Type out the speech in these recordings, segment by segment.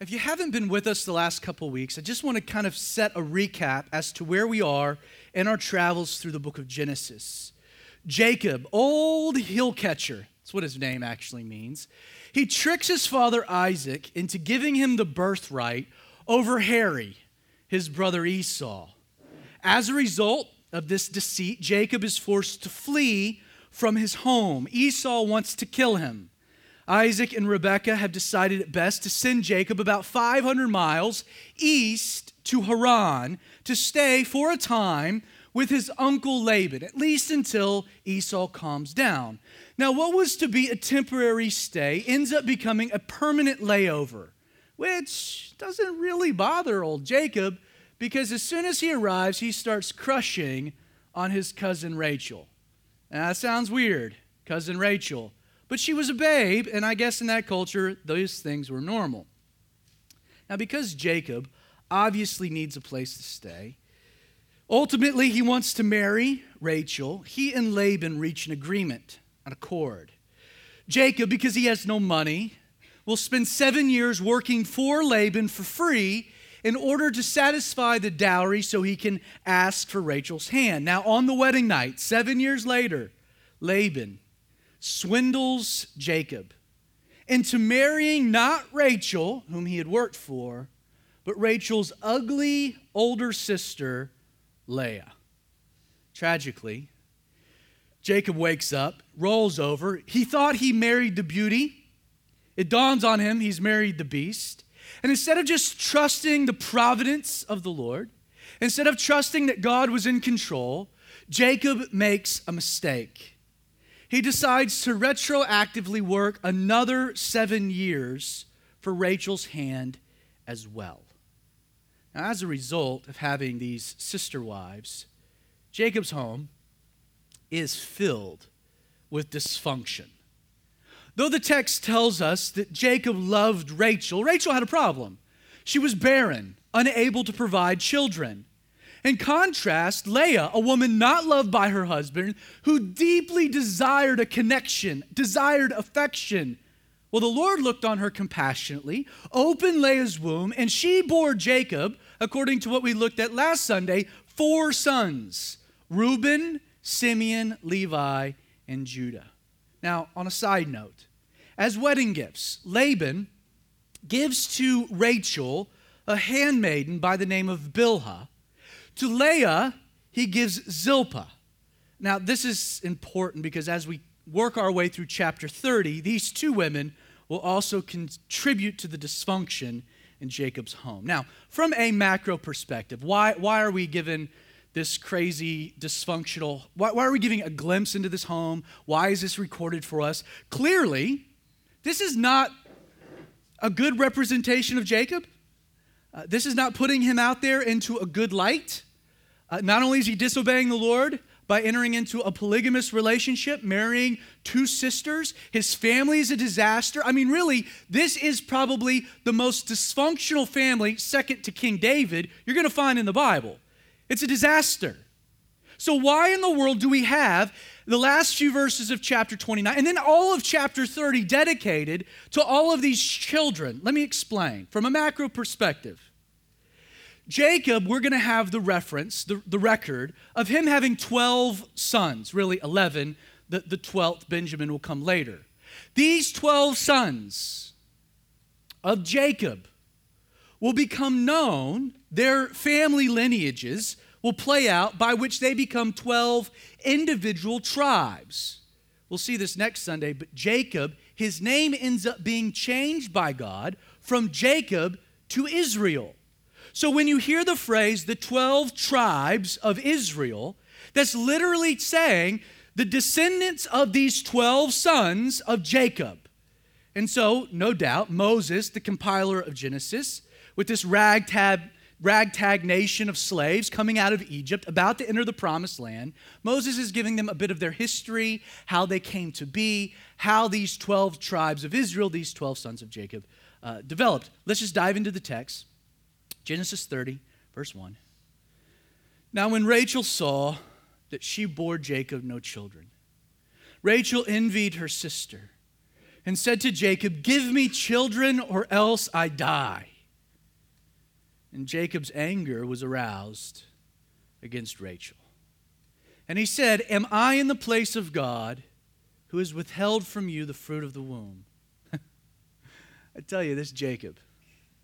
If you haven't been with us the last couple weeks, I just want to kind of set a recap as to where we are in our travels through the book of Genesis. Jacob, old heel catcher, that's what his name actually means, he tricks his father Isaac into giving him the birthright over Harry, his brother Esau. As a result of this deceit, Jacob is forced to flee from his home. Esau wants to kill him. Isaac and Rebekah have decided it best to send Jacob about 500 miles east to Haran to stay for a time with his uncle Laban, at least until Esau calms down. Now, what was to be a temporary stay ends up becoming a permanent layover, which doesn't really bother old Jacob because as soon as he arrives, he starts crushing on his cousin Rachel. Now, that sounds weird, cousin Rachel. But she was a babe, and I guess in that culture, those things were normal. Now, because Jacob obviously needs a place to stay, ultimately he wants to marry Rachel. He and Laban reach an agreement, an accord. Jacob, because he has no money, will spend seven years working for Laban for free in order to satisfy the dowry so he can ask for Rachel's hand. Now, on the wedding night, seven years later, Laban swindles Jacob into marrying not Rachel, whom he had worked for, but Rachel's ugly older sister, Leah. Tragically, Jacob wakes up, rolls over. He thought he married the beauty. It dawns on him he's married the beast. And instead of just trusting the providence of the Lord, instead of trusting that God was in control, Jacob makes a mistake he decides to retroactively work another seven years for Rachel's hand as well. Now, as a result of having these sister wives, Jacob's home is filled with dysfunction. Though the text tells us that Jacob loved Rachel, Rachel had a problem. She was barren, unable to provide children. In contrast, Leah, a woman not loved by her husband, who deeply desired a connection, desired affection. Well, the Lord looked on her compassionately, opened Leah's womb, and she bore Jacob, according to what we looked at last Sunday, four sons Reuben, Simeon, Levi, and Judah. Now, on a side note, as wedding gifts, Laban gives to Rachel a handmaiden by the name of Bilhah to Leah, he gives Zilpah. Now, this is important because as we work our way through chapter 30, these two women will also contribute to the dysfunction in Jacob's home. Now, from a macro perspective, why, why are we given this crazy, dysfunctional, why, why are we giving a glimpse into this home? Why is this recorded for us? Clearly, this is not a good representation of Jacob. Uh, this is not putting him out there into a good light. Uh, not only is he disobeying the Lord by entering into a polygamous relationship, marrying two sisters, his family is a disaster. I mean, really, this is probably the most dysfunctional family, second to King David, you're going to find in the Bible. It's a disaster. So, why in the world do we have the last few verses of chapter 29 and then all of chapter 30 dedicated to all of these children? Let me explain from a macro perspective. Jacob, we're going to have the reference, the, the record of him having 12 sons, really 11. The, the 12th, Benjamin, will come later. These 12 sons of Jacob will become known, their family lineages will play out by which they become 12 individual tribes. We'll see this next Sunday, but Jacob, his name ends up being changed by God from Jacob to Israel. So when you hear the phrase, the 12 tribes of Israel, that's literally saying the descendants of these 12 sons of Jacob. And so, no doubt, Moses, the compiler of Genesis, with this ragtag, ragtag nation of slaves coming out of Egypt, about to enter the promised land, Moses is giving them a bit of their history, how they came to be, how these 12 tribes of Israel, these 12 sons of Jacob, uh, developed. Let's just dive into the text. Genesis 30, verse 1. Now, when Rachel saw that she bore Jacob no children, Rachel envied her sister and said to Jacob, Give me children or else I die. And Jacob's anger was aroused against Rachel. And he said, Am I in the place of God who has withheld from you the fruit of the womb? I tell you, this Jacob,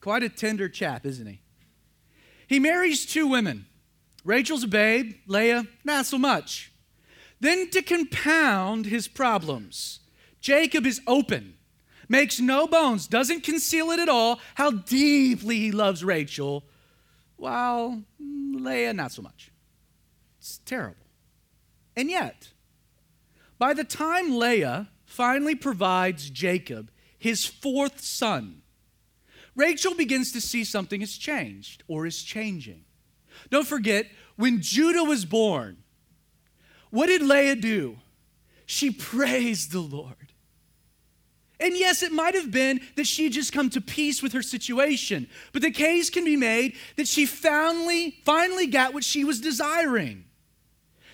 quite a tender chap, isn't he? He marries two women. Rachel's a babe, Leah, not so much. Then, to compound his problems, Jacob is open, makes no bones, doesn't conceal it at all, how deeply he loves Rachel, while Leah, not so much. It's terrible. And yet, by the time Leah finally provides Jacob his fourth son, Rachel begins to see something has changed or is changing. Don't forget, when Judah was born, what did Leah do? She praised the Lord. And yes, it might have been that she just come to peace with her situation, but the case can be made that she finally, finally got what she was desiring.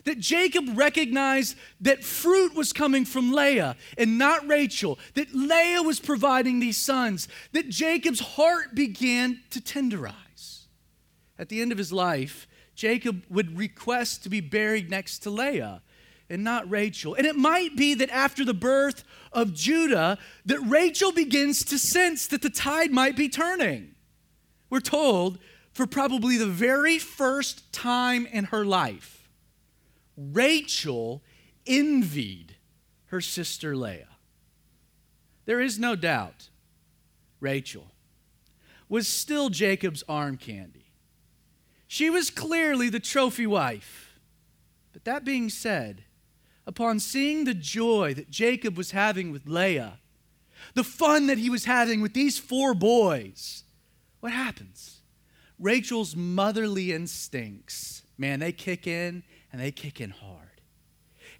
That Jacob recognized that fruit was coming from Leah and not Rachel, that Leah was providing these sons, that Jacob's heart began to tenderize. At the end of his life, Jacob would request to be buried next to Leah and not Rachel. And it might be that after the birth of Judah, that Rachel begins to sense that the tide might be turning. We're told for probably the very first time in her life, Rachel envied her sister Leah. There is no doubt Rachel was still Jacob's arm candy. She was clearly the trophy wife. But that being said, upon seeing the joy that Jacob was having with Leah, the fun that he was having with these four boys, what happens? Rachel's motherly instincts, man, they kick in and they kick in hard.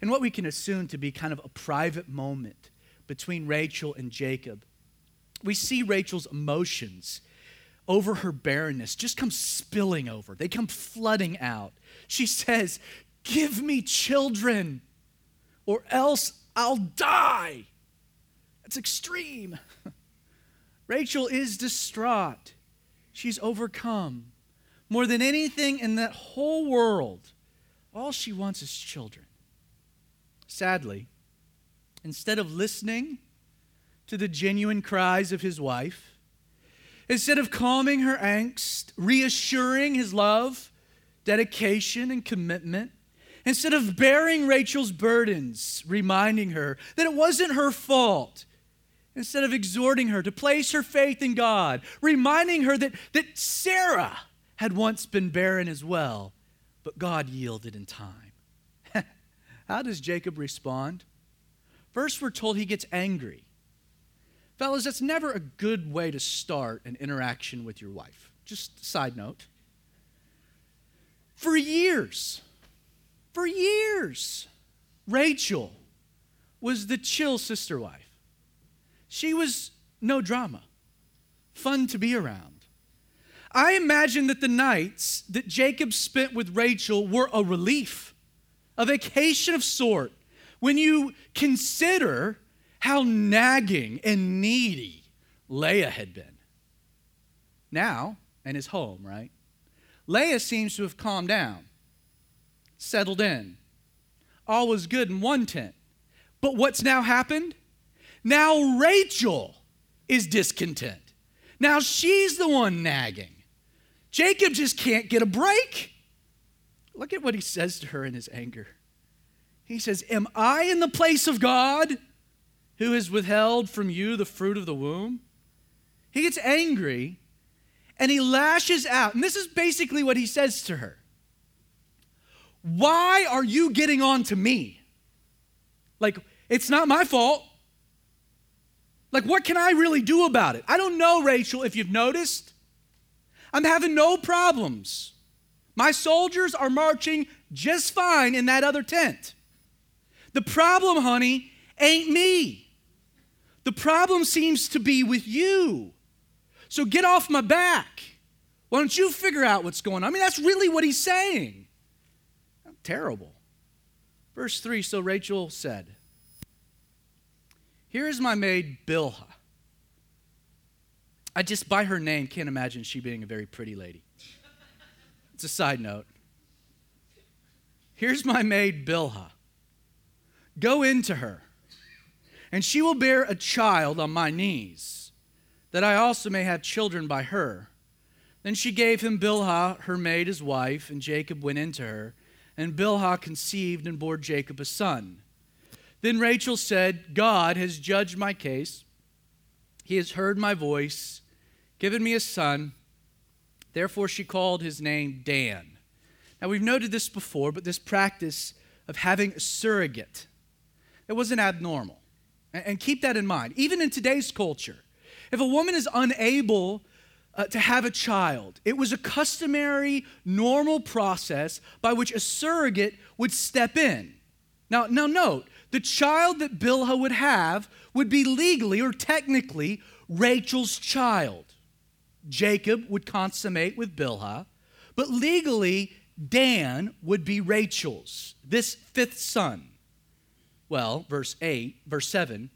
And what we can assume to be kind of a private moment between Rachel and Jacob, we see Rachel's emotions over her barrenness just come spilling over. They come flooding out. She says, Give me children, or else I'll die. That's extreme. Rachel is distraught. She's overcome. More than anything in that whole world, all she wants is children. Sadly, instead of listening to the genuine cries of his wife, Instead of calming her angst, reassuring his love, dedication, and commitment, instead of bearing Rachel's burdens, reminding her that it wasn't her fault, instead of exhorting her to place her faith in God, reminding her that, that Sarah had once been barren as well, but God yielded in time. How does Jacob respond? First, we're told he gets angry. Fellas, that's never a good way to start an interaction with your wife. Just side note. For years, for years, Rachel was the chill sister wife. She was no drama, fun to be around. I imagine that the nights that Jacob spent with Rachel were a relief, a vacation of sort. When you consider how nagging and needy Leah had been. Now, and his home, right? Leah seems to have calmed down, settled in. All was good in one tent. But what's now happened? Now Rachel is discontent. Now she's the one nagging. Jacob just can't get a break. Look at what he says to her in his anger. He says, Am I in the place of God? who has withheld from you the fruit of the womb? He gets angry and he lashes out. And this is basically what he says to her Why are you getting on to me? Like, it's not my fault. Like, what can I really do about it? I don't know, Rachel, if you've noticed. I'm having no problems. My soldiers are marching just fine in that other tent. The problem, honey, ain't me. The problem seems to be with you. So get off my back. Why don't you figure out what's going on? I mean, that's really what he's saying. Terrible. Verse 3 So Rachel said, Here is my maid Bilhah. I just, by her name, can't imagine she being a very pretty lady. It's a side note. Here's my maid, Bilhah. Go into her, and she will bear a child on my knees, that I also may have children by her. Then she gave him Bilhah, her maid, his wife, and Jacob went into her. And Bilhah conceived and bore Jacob a son. Then Rachel said, God has judged my case. He has heard my voice, given me a son. Therefore, she called his name Dan. Now, we've noted this before, but this practice of having a surrogate, it wasn't abnormal. And keep that in mind. Even in today's culture, if a woman is unable uh, to have a child. It was a customary, normal process by which a surrogate would step in. Now, now note, the child that Bilhah would have would be legally or technically Rachel's child. Jacob would consummate with Bilhah, but legally, Dan would be Rachel's, this fifth son. Well, verse 8, verse 7,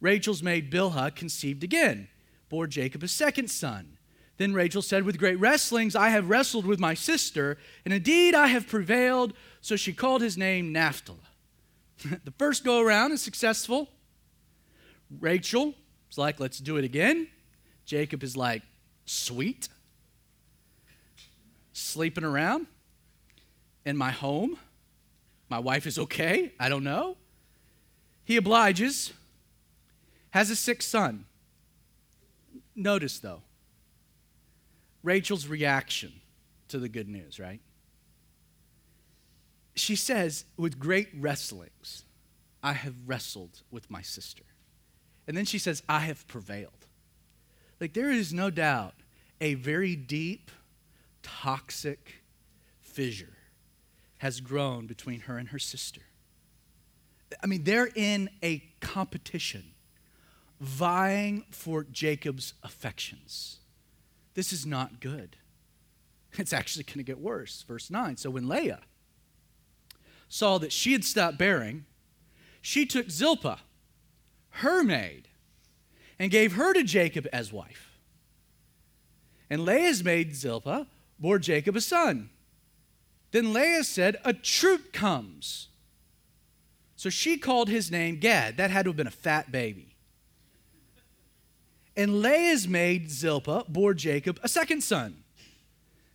Rachel's maid Bilhah conceived again, bore Jacob a second son. Then Rachel said, With great wrestlings I have wrestled with my sister, and indeed I have prevailed. So she called his name Naphtali. the first go around is successful. Rachel is like, Let's do it again. Jacob is like, Sweet. Sleeping around in my home. My wife is okay. I don't know. He obliges, has a sick son. Notice, though, Rachel's reaction to the good news, right? She says, with great wrestlings, I have wrestled with my sister. And then she says, I have prevailed. Like, there is no doubt a very deep, toxic fissure has grown between her and her sister. I mean, they're in a competition, vying for Jacob's affections. This is not good. It's actually going to get worse. Verse 9. So when Leah saw that she had stopped bearing, she took Zilpah, her maid, and gave her to Jacob as wife. And Leah's maid Zilpah bore Jacob a son. Then Leah said, A troop comes. So she called his name Gad. That had to have been a fat baby. And Leah's maid Zilpah bore Jacob a second son.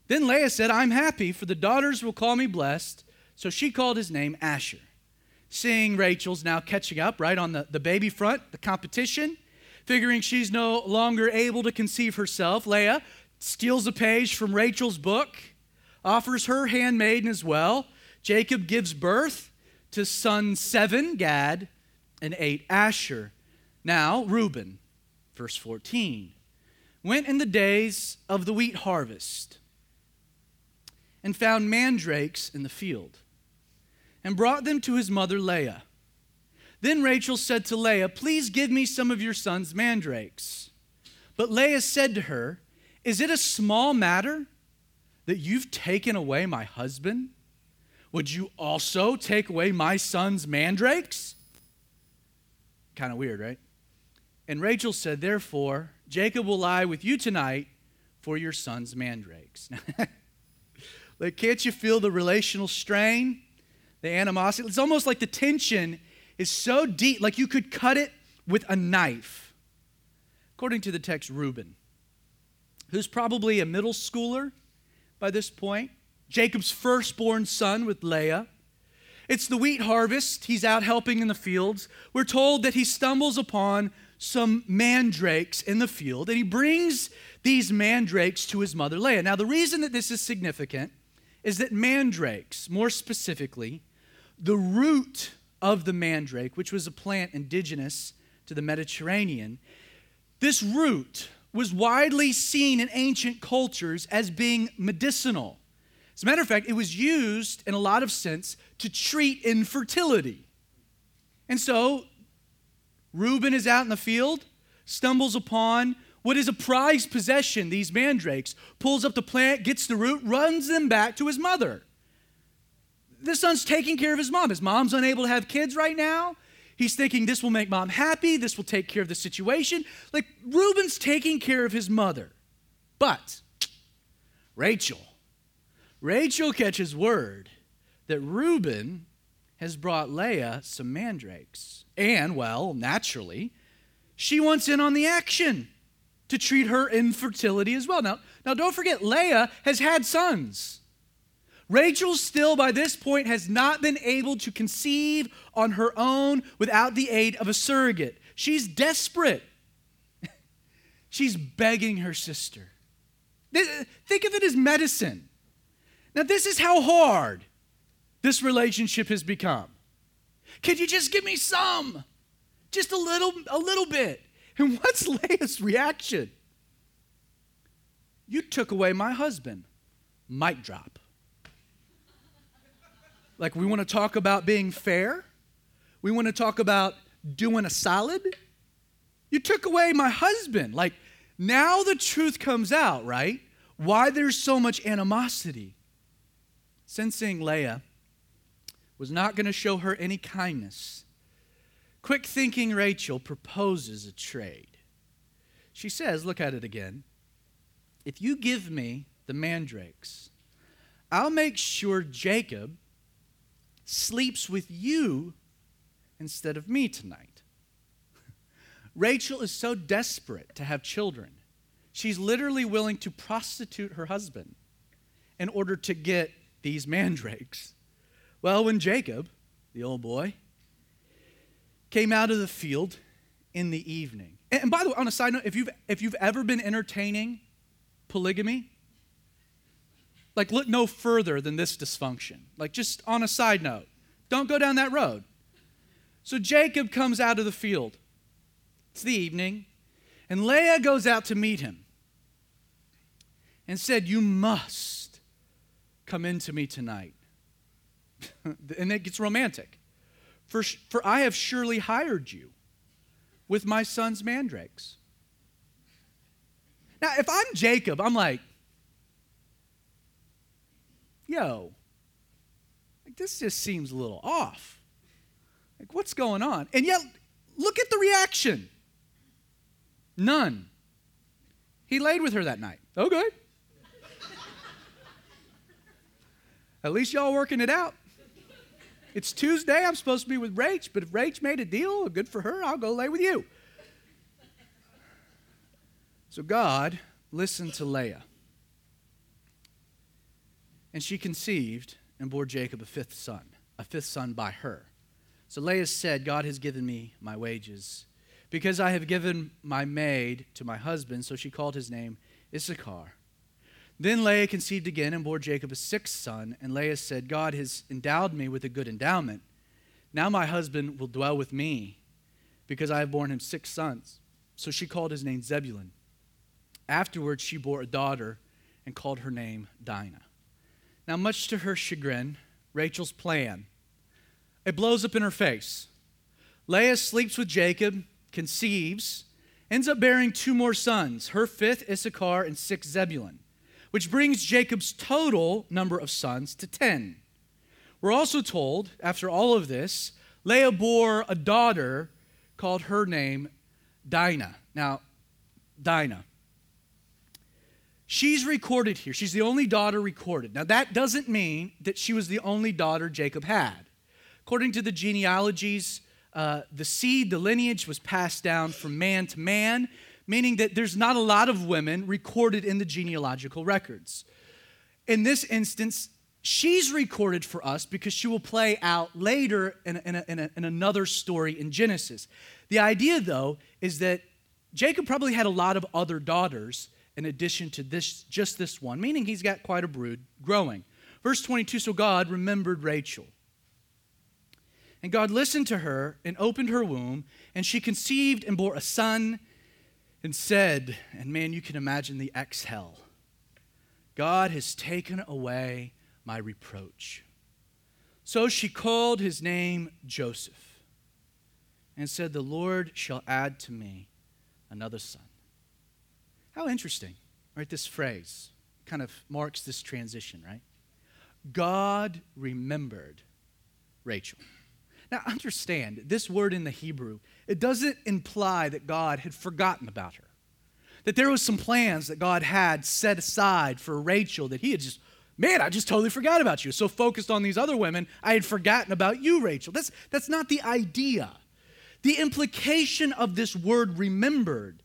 Then Leah said, I'm happy, for the daughters will call me blessed. So she called his name Asher. Seeing Rachel's now catching up, right, on the, the baby front, the competition, figuring she's no longer able to conceive herself, Leah steals a page from Rachel's book, offers her handmaiden as well. Jacob gives birth to sons seven, Gad, and eight, Asher. Now, Reuben, Verse 14 went in the days of the wheat harvest and found mandrakes in the field and brought them to his mother Leah. Then Rachel said to Leah, Please give me some of your son's mandrakes. But Leah said to her, Is it a small matter that you've taken away my husband? Would you also take away my son's mandrakes? Kind of weird, right? And Rachel said, Therefore, Jacob will lie with you tonight for your son's mandrakes. like, can't you feel the relational strain, the animosity? It's almost like the tension is so deep, like you could cut it with a knife. According to the text, Reuben, who's probably a middle schooler by this point, Jacob's firstborn son with Leah. It's the wheat harvest. He's out helping in the fields. We're told that he stumbles upon some mandrakes in the field, and he brings these mandrakes to his mother Leah. Now, the reason that this is significant is that mandrakes, more specifically, the root of the mandrake, which was a plant indigenous to the Mediterranean, this root was widely seen in ancient cultures as being medicinal. As a matter of fact, it was used in a lot of sense to treat infertility. And so Reuben is out in the field, stumbles upon what is a prized possession, these mandrakes, pulls up the plant, gets the root, runs them back to his mother. This son's taking care of his mom. His mom's unable to have kids right now. He's thinking this will make mom happy, this will take care of the situation. Like Reuben's taking care of his mother. But Rachel, Rachel catches word that Reuben has brought Leah some mandrakes. And, well, naturally, she wants in on the action to treat her infertility as well. Now, now don't forget, Leah has had sons. Rachel still, by this point, has not been able to conceive on her own without the aid of a surrogate. She's desperate. She's begging her sister. Think of it as medicine. Now, this is how hard this relationship has become. Can you just give me some? Just a little, a little bit. And what's Leah's reaction? You took away my husband. Mic drop. Like, we want to talk about being fair. We want to talk about doing a solid. You took away my husband. Like, now the truth comes out, right? Why there's so much animosity. Sensing Leah was not going to show her any kindness, quick thinking Rachel proposes a trade. She says, look at it again. If you give me the mandrakes, I'll make sure Jacob sleeps with you instead of me tonight. Rachel is so desperate to have children, she's literally willing to prostitute her husband in order to get these mandrakes. Well, when Jacob, the old boy, came out of the field in the evening, and by the way, on a side note, if you've, if you've ever been entertaining polygamy, like, look no further than this dysfunction. Like, just on a side note, don't go down that road. So Jacob comes out of the field. It's the evening, and Leah goes out to meet him and said, You must come into me tonight. and it gets romantic. For, for I have surely hired you with my son's mandrakes. Now, if I'm Jacob, I'm like, yo, like this just seems a little off. Like, what's going on? And yet, look at the reaction. None. He laid with her that night. Okay. At least y'all working it out. It's Tuesday. I'm supposed to be with Rach, but if Rach made a deal, good for her. I'll go lay with you. So God listened to Leah. And she conceived and bore Jacob a fifth son, a fifth son by her. So Leah said, God has given me my wages. Because I have given my maid to my husband, so she called his name Issachar. Then Leah conceived again and bore Jacob a sixth son. And Leah said, God has endowed me with a good endowment. Now my husband will dwell with me because I have borne him six sons. So she called his name Zebulun. Afterwards, she bore a daughter and called her name Dinah. Now, much to her chagrin, Rachel's plan, it blows up in her face. Leah sleeps with Jacob, conceives, ends up bearing two more sons, her fifth Issachar and sixth Zebulun which brings Jacob's total number of sons to 10. We're also told, after all of this, Leah bore a daughter called her name Dinah. Now, Dinah. She's recorded here. She's the only daughter recorded. Now, that doesn't mean that she was the only daughter Jacob had. According to the genealogies, uh, the seed, the lineage was passed down from man to man meaning that there's not a lot of women recorded in the genealogical records. In this instance, she's recorded for us because she will play out later in, in, a, in, a, in another story in Genesis. The idea, though, is that Jacob probably had a lot of other daughters in addition to this, just this one, meaning he's got quite a brood growing. Verse 22 So God remembered Rachel. And God listened to her and opened her womb, and she conceived and bore a son and said, and man, you can imagine the exhale God has taken away my reproach. So she called his name Joseph and said, The Lord shall add to me another son. How interesting, right? This phrase kind of marks this transition, right? God remembered Rachel. Now, understand, this word in the Hebrew, it doesn't imply that God had forgotten about her. That there was some plans that God had set aside for Rachel that he had just, man, I just totally forgot about you. So focused on these other women, I had forgotten about you, Rachel. That's, that's not the idea. The implication of this word remembered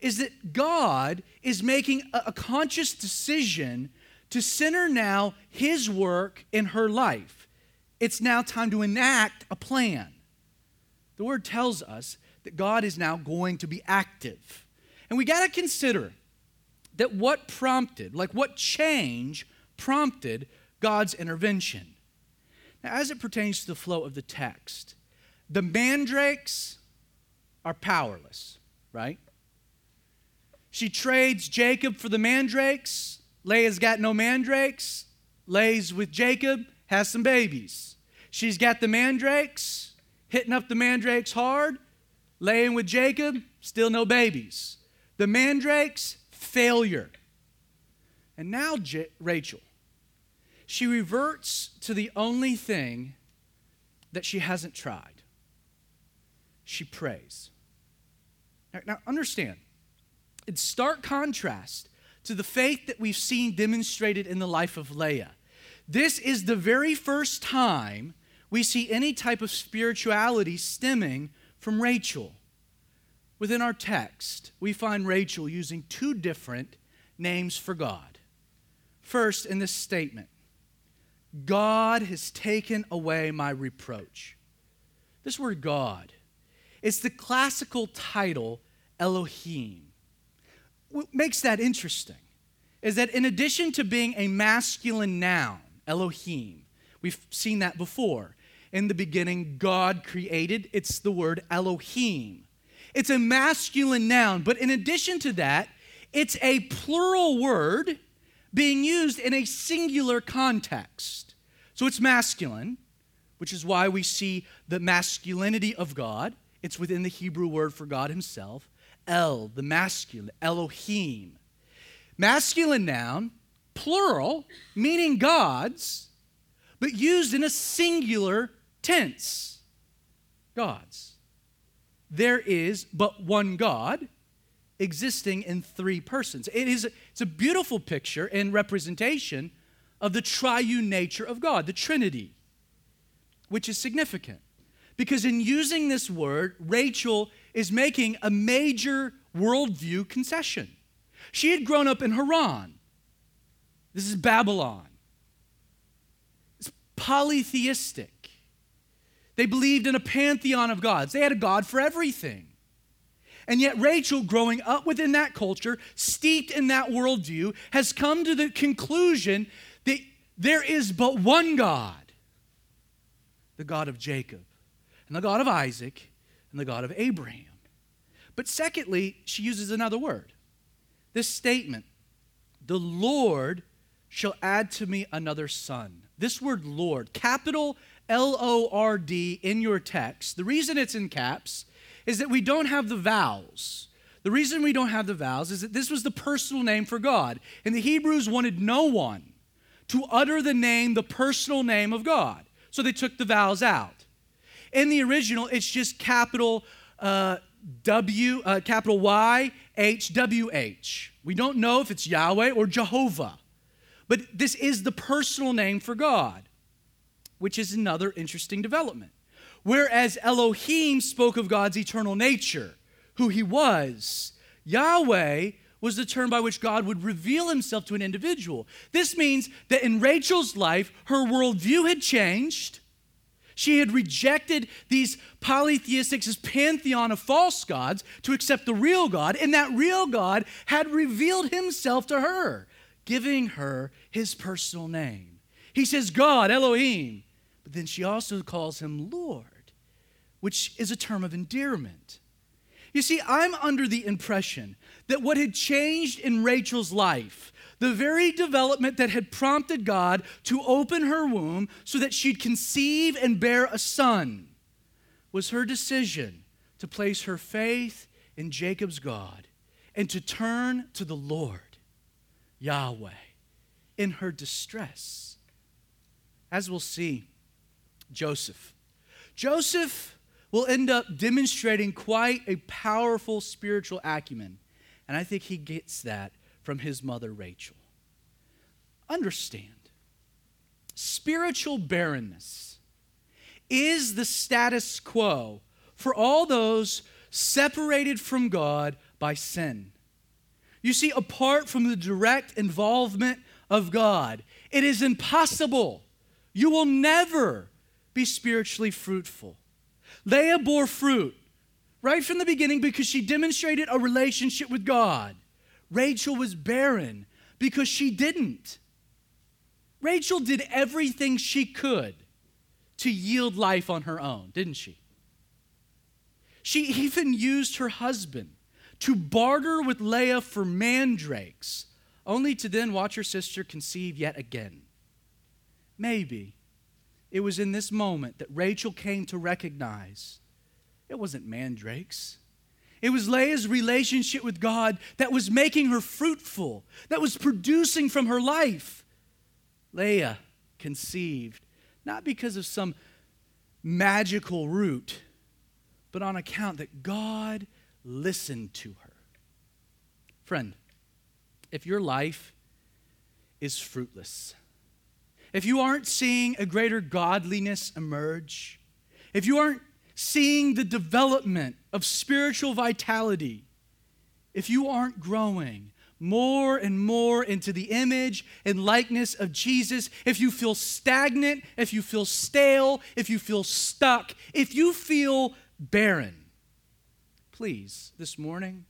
is that God is making a, conscious decision to center now his work in her life. It's now time to enact a plan. The word tells us that God is now going to be active. And we got to consider that what prompted, like what change prompted God's intervention. Now, as it pertains to the flow of the text, the mandrakes are powerless, right? She trades Jacob for the mandrakes. Leah's got no mandrakes. Lays with Jacob, has some babies. She's got the mandrakes, hitting up the mandrakes hard, laying with Jacob, still no babies. The mandrakes, failure. And now J- Rachel, she reverts to the only thing that she hasn't tried. She prays. Now, now understand, in stark contrast to the faith that we've seen demonstrated in the life of Leah, this is the very first time we see any type of spirituality stemming from Rachel. Within our text, we find Rachel using two different names for God. First, in this statement, God has taken away my reproach. This word God, it's the classical title Elohim. What makes that interesting is that in addition to being a masculine noun, Elohim, we've seen that before. In the beginning, God created, it's the word Elohim. It's a masculine noun, but in addition to that, it's a plural word being used in a singular context. So it's masculine, which is why we see the masculinity of God. It's within the Hebrew word for God Himself. El, the masculine, Elohim. Masculine noun, plural, meaning gods, but used in a singular tense. Gods. There is but one God existing in three persons. It is it's a beautiful picture and representation of the triune nature of God, the Trinity, which is significant. Because in using this word, Rachel is making a major worldview concession. She had grown up in Haran. This is Babylon. It's polytheistic. They believed in a pantheon of gods, they had a God for everything. And yet, Rachel, growing up within that culture, steeped in that worldview, has come to the conclusion that there is but one God the God of Jacob, and the God of Isaac, and the God of Abraham. But secondly, she uses another word. This statement, the Lord shall add to me another son. This word Lord, capital L O R D in your text, the reason it's in caps is that we don't have the vowels. The reason we don't have the vowels is that this was the personal name for God. And the Hebrews wanted no one to utter the name, the personal name of God. So they took the vowels out. In the original, it's just capital uh, W, uh, capital Y, H, W, H. We don't know if it's Yahweh or Jehovah, but this is the personal name for God, which is another interesting development. Whereas Elohim spoke of God's eternal nature, who he was, Yahweh was the term by which God would reveal himself to an individual. This means that in Rachel's life, her worldview had changed she had rejected these polytheistics, this pantheon of false gods, to accept the real God, and that real God had revealed himself to her, giving her his personal name. He says, God, Elohim, but then she also calls him Lord, which is a term of endearment. You see, I'm under the impression that what had changed in Rachel's life the very development that had prompted God to open her womb so that she'd conceive and bear a son was her decision to place her faith in Jacob's God and to turn to the Lord, Yahweh, in her distress. As we'll see, Joseph Joseph will end up demonstrating quite a powerful spiritual acumen. And I think he gets that from his mother, Rachel. Understand, spiritual barrenness is the status quo for all those separated from God by sin. You see, apart from the direct involvement of God, it is impossible. You will never be spiritually fruitful. Leah bore fruit right from the beginning because she demonstrated a relationship with God. Rachel was barren because she didn't. Rachel did everything she could to yield life on her own, didn't she? She even used her husband to barter with Leah for mandrakes, only to then watch her sister conceive yet again. Maybe it was in this moment that Rachel came to recognize it wasn't mandrakes. It was Leah's relationship with God that was making her fruitful, that was producing from her life. Leah conceived, not because of some magical root, but on account that God listened to her. Friend, if your life is fruitless, if you aren't seeing a greater godliness emerge, if you aren't seeing the development of spiritual vitality, if you aren't growing more and more into the image and likeness of Jesus, if you feel stagnant, if you feel stale, if you feel stuck, if you feel barren, please, this morning,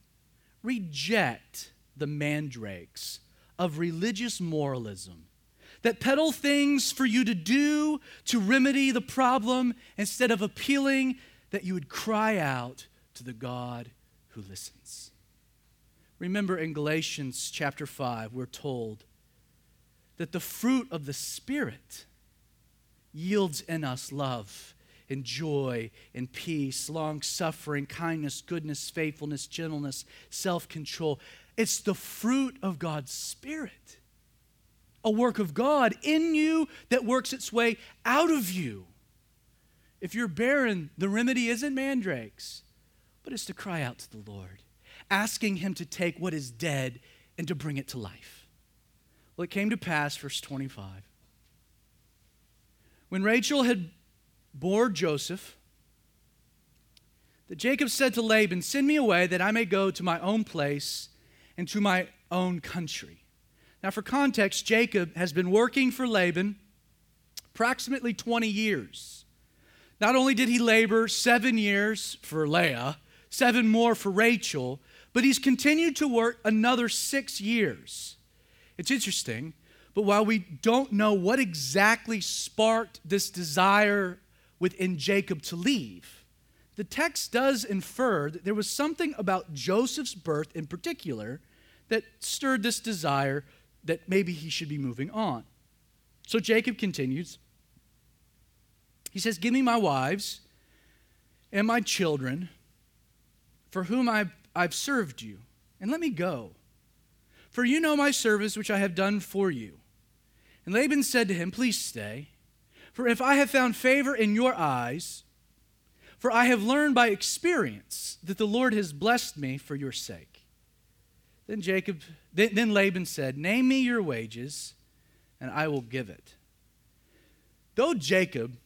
reject the mandrakes of religious moralism that peddle things for you to do to remedy the problem instead of appealing that you would cry out to the God who listens. Remember in Galatians chapter 5, we're told that the fruit of the Spirit yields in us love and joy and peace, long suffering, kindness, goodness, faithfulness, gentleness, self control. It's the fruit of God's Spirit a work of God in you that works its way out of you. If you're barren, the remedy isn't mandrakes, but it's to cry out to the Lord, asking Him to take what is dead and to bring it to life. Well, it came to pass, verse 25. When Rachel had bore Joseph, that Jacob said to Laban, Send me away that I may go to my own place and to my own country. Now, for context, Jacob has been working for Laban approximately 20 years. Not only did he labor seven years for Leah, seven more for Rachel, but he's continued to work another six years. It's interesting, but while we don't know what exactly sparked this desire within Jacob to leave, the text does infer that there was something about Joseph's birth in particular that stirred this desire that maybe he should be moving on. So Jacob continues. He says, Give me my wives and my children for whom I've, I've served you, and let me go. For you know my service which I have done for you. And Laban said to him, Please stay, for if I have found favor in your eyes, for I have learned by experience that the Lord has blessed me for your sake. Then Jacob, then, then Laban said, Name me your wages, and I will give it. Though Jacob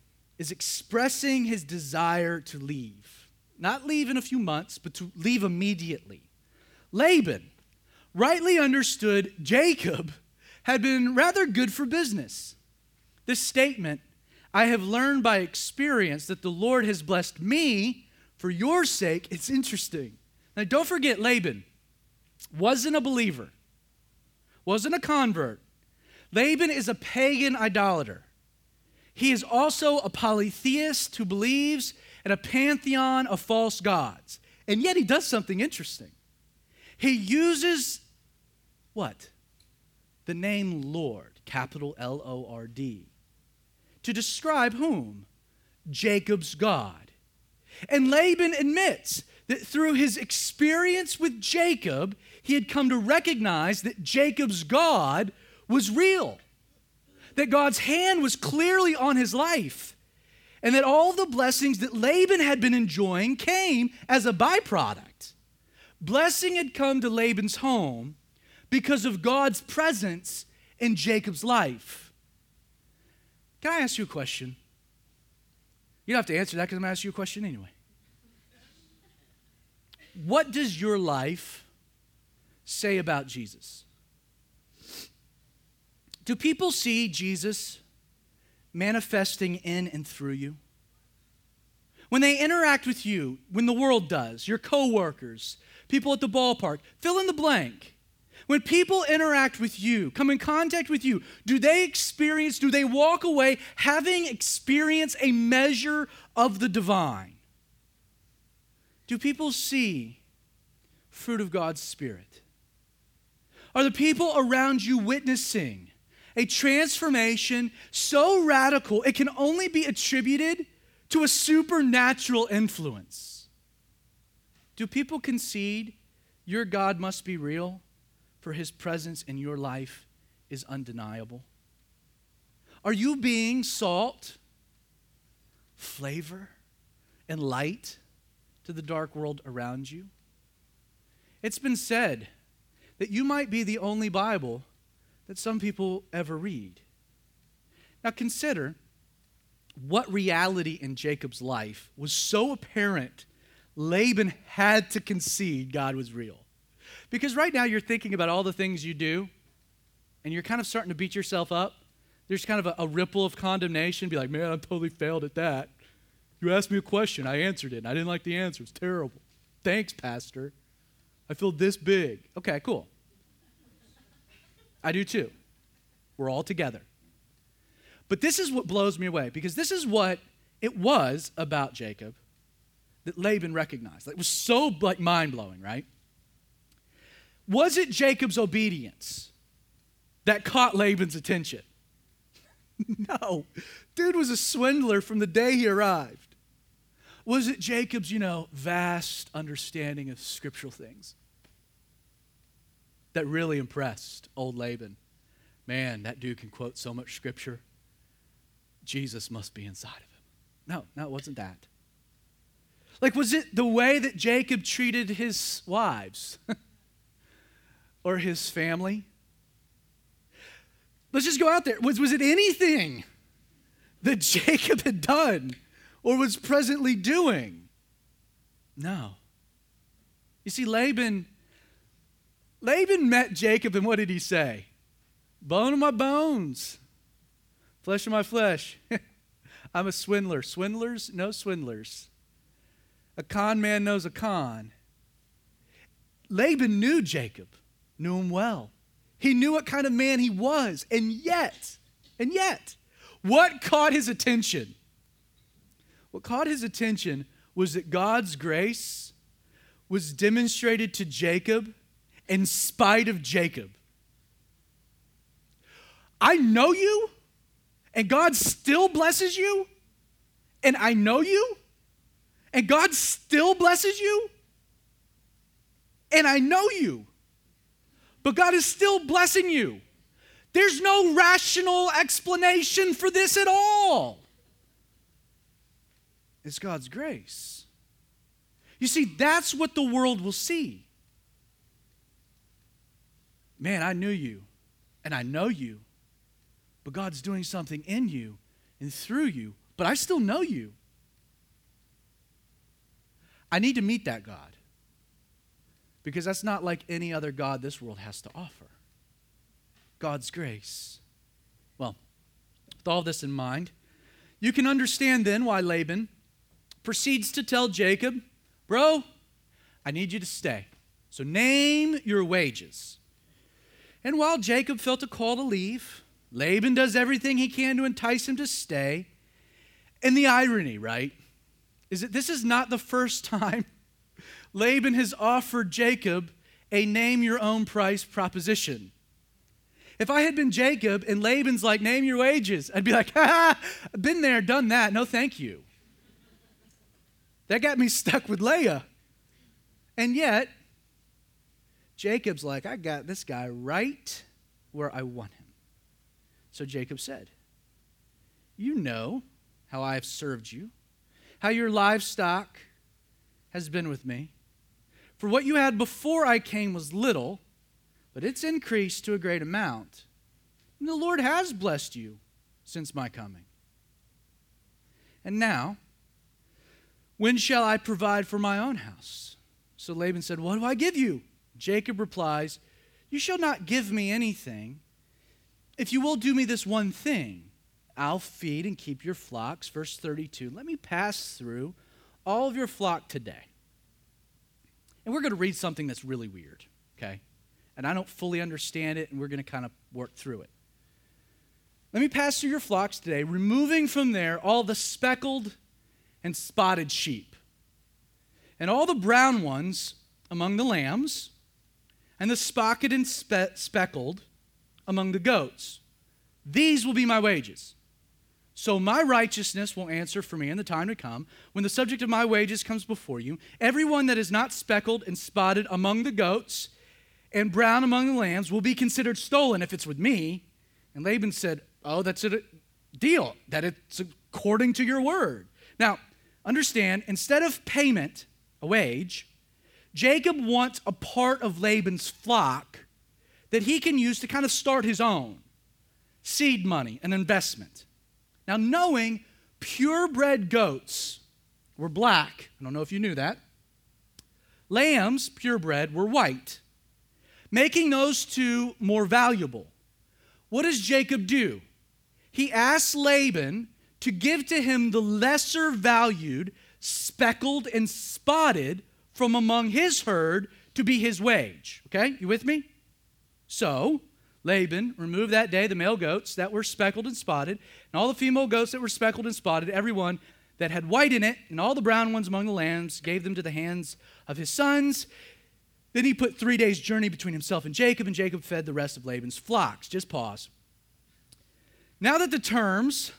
is expressing his desire to leave, not leave in a few months, but to leave immediately, Laban rightly understood Jacob had been rather good for business. This statement, I have learned by experience that the Lord has blessed me for your sake, it's interesting. Now, don't forget Laban wasn't a believer, wasn't a convert. Laban is a pagan idolater. He is also a polytheist who believes in a pantheon of false gods. And yet he does something interesting. He uses what? The name Lord, capital L O R D, to describe whom? Jacob's God. And Laban admits that through his experience with Jacob, he had come to recognize that Jacob's God was real, that God's hand was clearly on his life. and that all the blessings that Laban had been enjoying came as a byproduct. Blessing had come to Laban's home because of God's presence in Jacob's life. Can I ask you a question? You don't have to answer that because I'm going to ask you a question anyway. What does your life say about Jesus? Do people see Jesus manifesting in and through you? When they interact with you, when the world does, your coworkers, people at the ballpark, fill in the blank. When people interact with you, come in contact with you, do they experience, do they walk away having experienced a measure of the divine? Do people see fruit of God's Spirit? Are the people around you witnessing a transformation so radical it can only be attributed to a supernatural influence? Do people concede your God must be real, for his presence in your life is undeniable? Are you being salt, flavor, and light to the dark world around you? It's been said that you might be the only Bible that some people ever read. Now consider what reality in Jacob's life was so apparent, Laban had to concede God was real. Because right now you're thinking about all the things you do, and you're kind of starting to beat yourself up. There's kind of a, a ripple of condemnation, be like, man, I totally failed at that. You asked me a question, I answered it, and I didn't like the answer. It's terrible. Thanks, Pastor. I feel this big. Okay, cool. I do too. We're all together. But this is what blows me away because this is what it was about Jacob that Laban recognized. It was so like mind blowing, right? Was it Jacob's obedience that caught Laban's attention? no. Dude was a swindler from the day he arrived. Was it Jacob's, you know, vast understanding of scriptural things? That really impressed old Laban. Man, that dude can quote so much scripture. Jesus must be inside of him. No, no, it wasn't that. Like, was it the way that Jacob treated his wives or his family? Let's just go out there. Was, was it anything that Jacob had done or was presently doing? No. You see, Laban Laban met Jacob, and what did he say? Bone of my bones, flesh of my flesh. I'm a swindler. Swindlers know swindlers. A con man knows a con. Laban knew Jacob, knew him well. He knew what kind of man he was, and yet, and yet, what caught his attention? What caught his attention was that God's grace was demonstrated to Jacob in spite of Jacob. I know you, and God still blesses you, and I know you, and God still blesses you, and I know you, but God is still blessing you. There's no rational explanation for this at all. It's God's grace. You see, that's what the world will see. Man, I knew you and I know you, but God's doing something in you and through you, but I still know you. I need to meet that God because that's not like any other God this world has to offer. God's grace. Well, with all this in mind, you can understand then why Laban proceeds to tell Jacob, Bro, I need you to stay. So name your wages. And while Jacob felt a call to leave, Laban does everything he can to entice him to stay. And the irony, right, is that this is not the first time Laban has offered Jacob a name your own price proposition. If I had been Jacob and Laban's like, name your wages, I'd be like, ha, ha been there, done that. No, thank you. That got me stuck with Leah. And yet, Jacob's like, I got this guy right where I want him. So Jacob said, You know how I have served you, how your livestock has been with me. For what you had before I came was little, but it's increased to a great amount. And the Lord has blessed you since my coming. And now, when shall I provide for my own house? So Laban said, What do I give you? Jacob replies, You shall not give me anything. If you will do me this one thing, I'll feed and keep your flocks. Verse 32. Let me pass through all of your flock today. And we're going to read something that's really weird, okay? And I don't fully understand it, and we're going to kind of work through it. Let me pass through your flocks today, removing from there all the speckled and spotted sheep, and all the brown ones among the lambs, and the spotted and spe- speckled among the goats. These will be my wages. So my righteousness will answer for me in the time to come. When the subject of my wages comes before you, everyone that is not speckled and spotted among the goats and brown among the lambs will be considered stolen if it's with me. And Laban said, Oh, that's a deal, that it's according to your word. Now, understand, instead of payment, a wage, Jacob wants a part of Laban's flock that he can use to kind of start his own seed money, an investment. Now, knowing purebred goats were black, I don't know if you knew that, lambs, purebred, were white, making those two more valuable. What does Jacob do? He asks Laban to give to him the lesser valued, speckled, and spotted from among his herd to be his wage. Okay, you with me? So, Laban removed that day the male goats that were speckled and spotted, and all the female goats that were speckled and spotted, every one that had white in it, and all the brown ones among the lambs, gave them to the hands of his sons. Then he put three days' journey between himself and Jacob, and Jacob fed the rest of Laban's flocks. Just pause. Now that the terms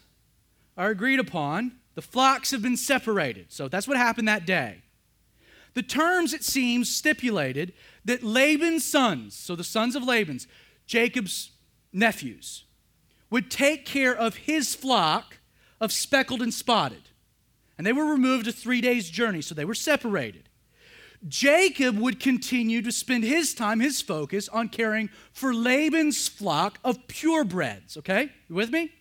are agreed upon, the flocks have been separated. So that's what happened that day. The terms, it seems, stipulated that Laban's sons, so the sons of Laban's, Jacob's nephews, would take care of his flock of speckled and spotted. And they were removed a three days' journey, so they were separated. Jacob would continue to spend his time, his focus, on caring for Laban's flock of purebreds. Okay? You with me?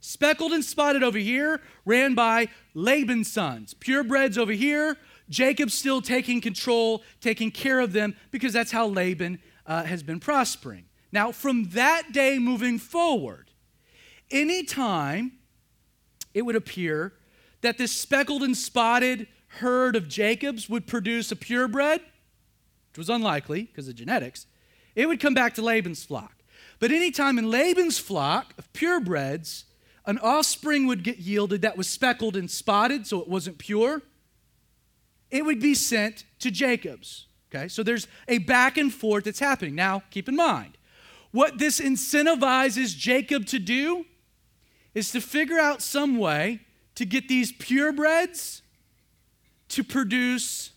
Speckled and spotted over here, ran by Laban's sons. Purebreds over here, Jacob still taking control, taking care of them, because that's how Laban uh, has been prospering. Now, from that day moving forward, anytime it would appear that this speckled and spotted herd of Jacob's would produce a purebred, which was unlikely because of genetics, it would come back to Laban's flock. But anytime in Laban's flock of purebreds, an offspring would get yielded that was speckled and spotted, so it wasn't pure, it would be sent to Jacob's. Okay, so there's a back and forth that's happening. Now, keep in mind, what this incentivizes Jacob to do is to figure out some way to get these purebreds to produce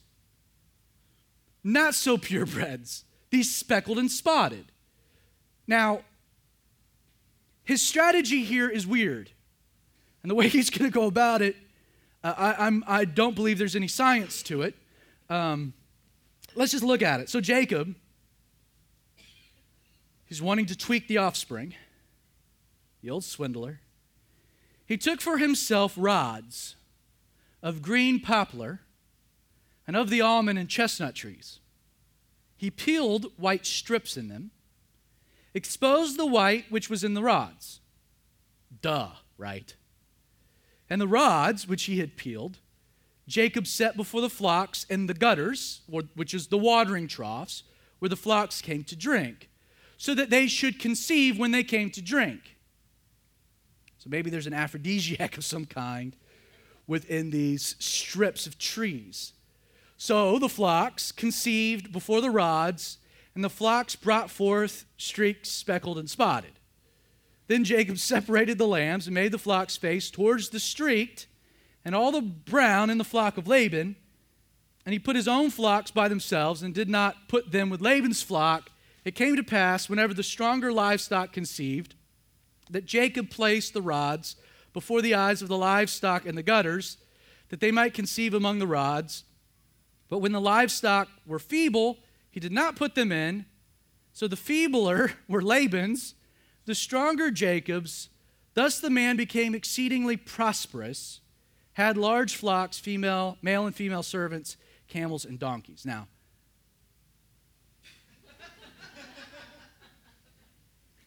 not so purebreds, these speckled and spotted. Now, his strategy here is weird. And the way he's going to go about it, uh, I, I'm, I do not believe there's any science to it. Um, let's just look at it. So, Jacob He's wanting to tweak the offspring, the old swindler. He took for himself rods of green poplar and of the almond and chestnut trees. He peeled white strips in them, exposed the white which was in the rods. Duh, right? And the rods which he had peeled, Jacob set before the flocks in the gutters, which is the watering troughs, where the flocks came to drink so that they should conceive when they came to drink. So maybe there's an aphrodisiac of some kind within these strips of trees. So the flocks conceived before the rods, and the flocks brought forth streaked, speckled, and spotted. Then Jacob separated the lambs and made the flocks face towards the streaked, and all the brown in the flock of Laban. And he put his own flocks by themselves and did not put them with Laban's flock it came to pass, whenever the stronger livestock conceived, that Jacob placed the rods before the eyes of the livestock in the gutters, that they might conceive among the rods. But when the livestock were feeble, he did not put them in. So the feebler were Laban's, the stronger Jacob's. Thus the man became exceedingly prosperous, had large flocks, female, male and female servants, camels, and donkeys. Now,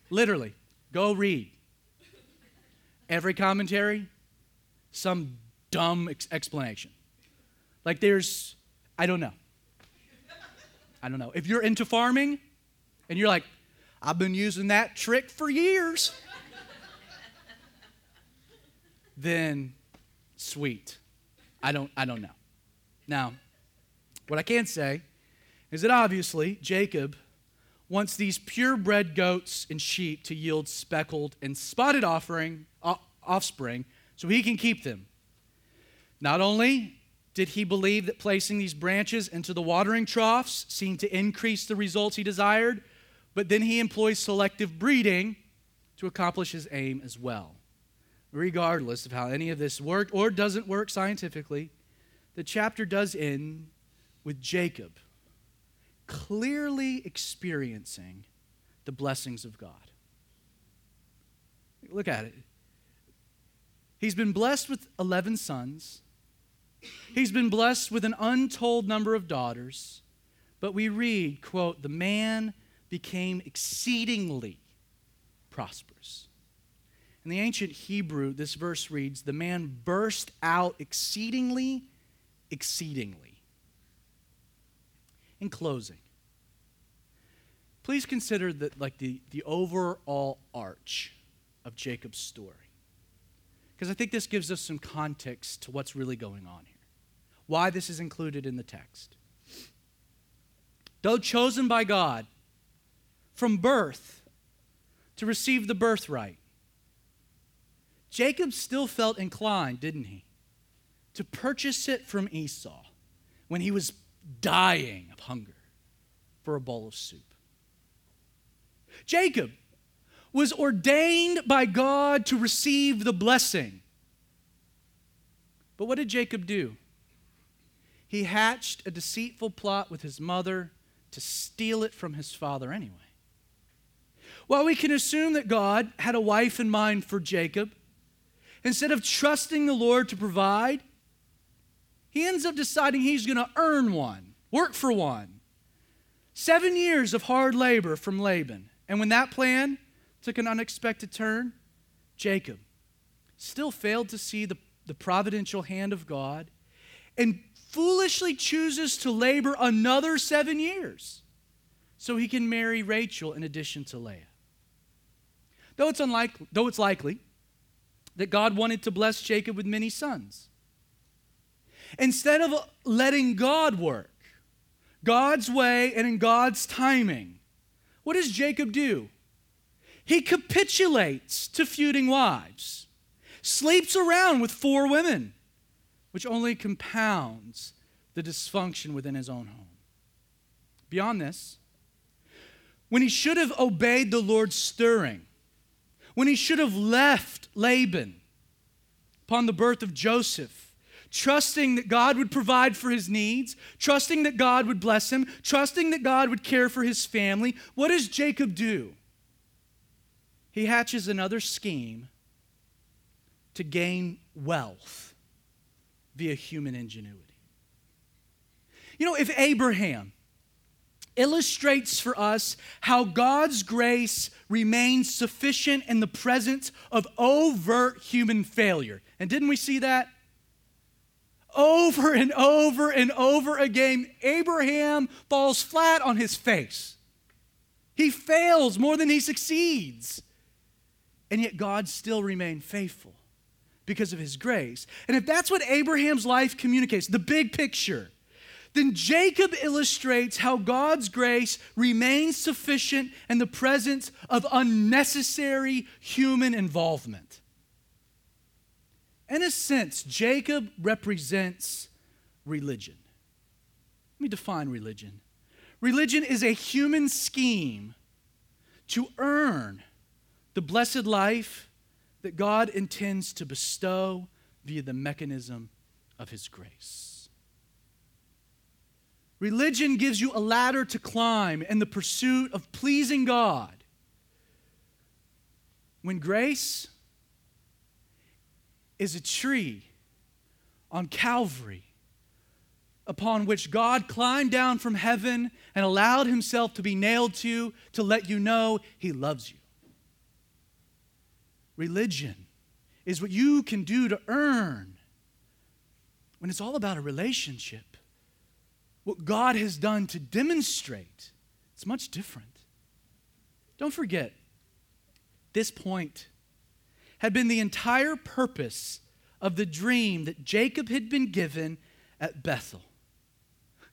literally, go read every commentary, some dumb ex- explanation. Like there's, I don't know. I don't know. If you're into farming and you're like, I've been using that trick for years, then sweet. I don't, I don't know. Now, what I can say is that obviously Jacob wants these purebred goats and sheep to yield speckled and spotted offering, offspring so he can keep them. Not only did he believe that placing these branches into the watering troughs seemed to increase the results he desired, but then he employs selective breeding to accomplish his aim as well. Regardless of how any of this worked or doesn't work scientifically, the chapter does end with Jacob clearly experiencing the blessings of God. Look at it. He's been blessed with 11 sons. He's been blessed with an untold number of daughters. But we read, quote, the man became exceedingly prosperous. In the ancient Hebrew, this verse reads, the man burst out exceedingly, exceedingly. In closing, please consider that like the, the overall arch of Jacob's story. Because I think this gives us some context to what's really going on here. Why this is included in the text. Though chosen by God from birth to receive the birthright, Jacob still felt inclined, didn't he, to purchase it from Esau when he was dying of hunger for a bowl of soup. Jacob was ordained by God to receive the blessing. But what did Jacob do? He hatched a deceitful plot with his mother to steal it from his father anyway. While we can assume that God had a wife in mind for Jacob, instead of trusting the Lord to provide, he ends up deciding he's going to earn one, work for one. Seven years of hard labor from Laban. And when that plan took an unexpected turn, Jacob still failed to see the, the providential hand of God and foolishly chooses to labor another seven years so he can marry Rachel in addition to Leah. Though it's, unlikely, though it's likely that God wanted to bless Jacob with many sons, instead of letting God work God's way and in God's timing, what does Jacob do? He capitulates to feuding wives, sleeps around with four women, which only compounds the dysfunction within his own home. Beyond this, when he should have obeyed the Lord's stirring, when he should have left Laban upon the birth of Joseph, trusting that God would provide for his needs, trusting that God would bless him, trusting that God would care for his family, what does Jacob do? he hatches another scheme to gain wealth via human ingenuity. You know, if Abraham illustrates for us how God's grace remains sufficient in the presence of overt human failure, and didn't we see that? Over and over and over again, Abraham falls flat on his face. He fails more than he succeeds. And yet God still remained faithful because of his grace. And if that's what Abraham's life communicates, the big picture, then Jacob illustrates how God's grace remains sufficient in the presence of unnecessary human involvement. In a sense, Jacob represents religion. Let me define religion. Religion is a human scheme to earn the blessed life that God intends to bestow via the mechanism of His grace. Religion gives you a ladder to climb in the pursuit of pleasing God. When grace is a tree on Calvary upon which God climbed down from heaven and allowed himself to be nailed to to let you know he loves you. Religion is what you can do to earn when it's all about a relationship. What God has done to demonstrate, it's much different. Don't forget, this point had been the entire purpose of the dream that Jacob had been given at Bethel.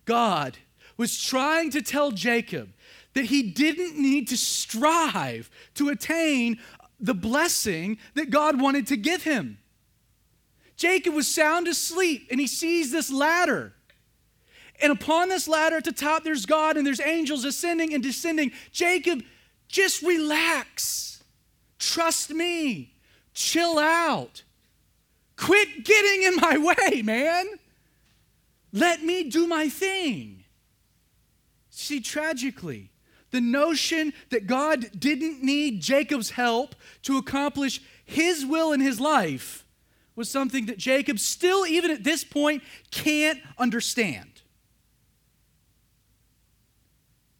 God was trying to tell Jacob that he didn't need to strive to attain the blessing that God wanted to give him. Jacob was sound asleep and he sees this ladder. And upon this ladder at the top, there's God and there's angels ascending and descending. Jacob, just relax. Trust me. Chill out. Quit getting in my way, man. Let me do my thing. See, tragically, the notion that God didn't need Jacob's help to accomplish his will in his life was something that Jacob still, even at this point, can't understand.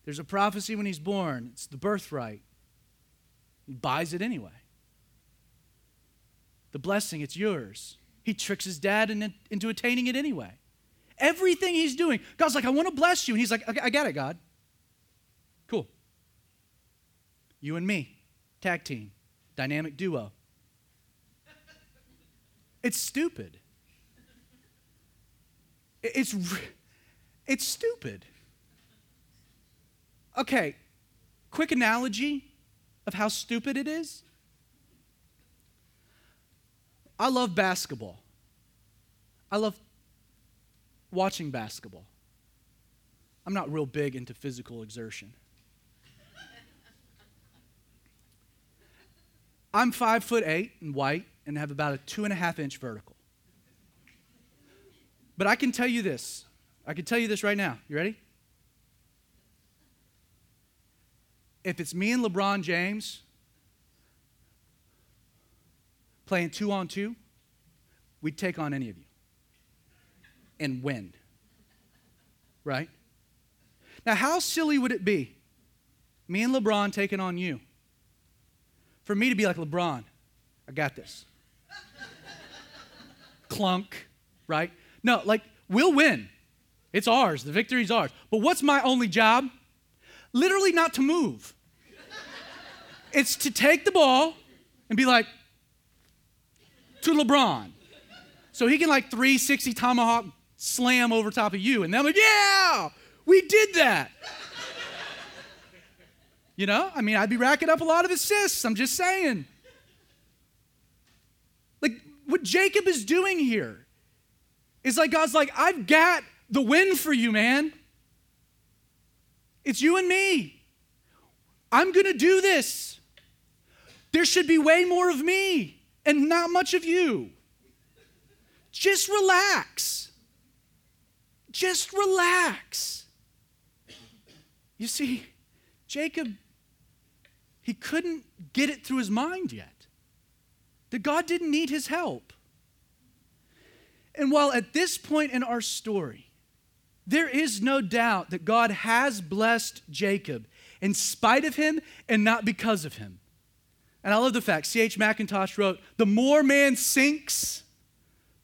There's a prophecy when he's born, it's the birthright. He buys it anyway. The blessing, it's yours. He tricks his dad into attaining it anyway. Everything he's doing, God's like, I want to bless you. And he's like, I got it, God. Cool. You and me, tag team, dynamic duo. It's stupid. It's, it's stupid. Okay, quick analogy of how stupid it is. I love basketball. I love watching basketball. I'm not real big into physical exertion. I'm five foot eight and white and have about a two and a half inch vertical. But I can tell you this. I can tell you this right now. You ready? If it's me and LeBron James playing two on two, we'd take on any of you and win. Right? Now, how silly would it be, me and LeBron taking on you, for me to be like, LeBron, I got this. Clunk, right? No, like, we'll win. It's ours. The victory's ours. But what's my only job? Literally not to move. It's to take the ball and be like, to LeBron. So he can like 360 tomahawk slam over top of you. And then I'm like, yeah, we did that. you know, I mean, I'd be racking up a lot of assists. I'm just saying. Like, what Jacob is doing here is like, God's like, I've got the win for you, man. It's you and me. I'm going to do this. There should be way more of me and not much of you. Just relax. Just relax. You see, Jacob, he couldn't get it through his mind yet that God didn't need his help. And while at this point in our story, there is no doubt that God has blessed Jacob in spite of him and not because of him. And I love the fact, C.H. Mackintosh wrote, The more man sinks,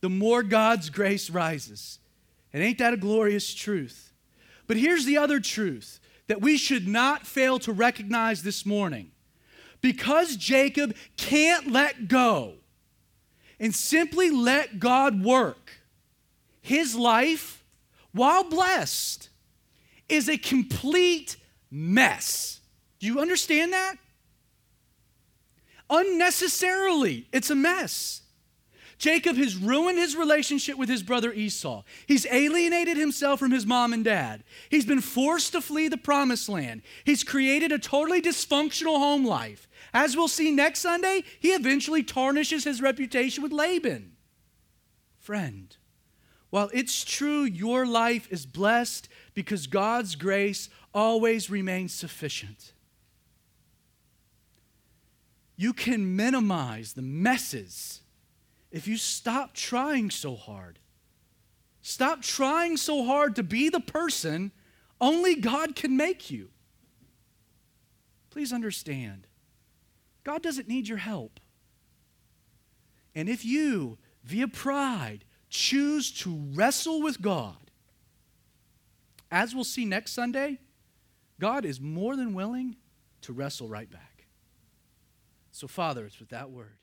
the more God's grace rises. And ain't that a glorious truth? But here's the other truth that we should not fail to recognize this morning. Because Jacob can't let go and simply let God work, his life, while blessed, is a complete mess. Do you understand that? Unnecessarily, it's a mess. Jacob has ruined his relationship with his brother Esau. He's alienated himself from his mom and dad. He's been forced to flee the promised land. He's created a totally dysfunctional home life. As we'll see next Sunday, he eventually tarnishes his reputation with Laban. Friend, while it's true your life is blessed because God's grace always remains sufficient, you can minimize the messes if you stop trying so hard. Stop trying so hard to be the person only God can make you. Please understand, God doesn't need your help. And if you, via pride, choose to wrestle with God, as we'll see next Sunday, God is more than willing to wrestle right back. So, Father, it's with that word.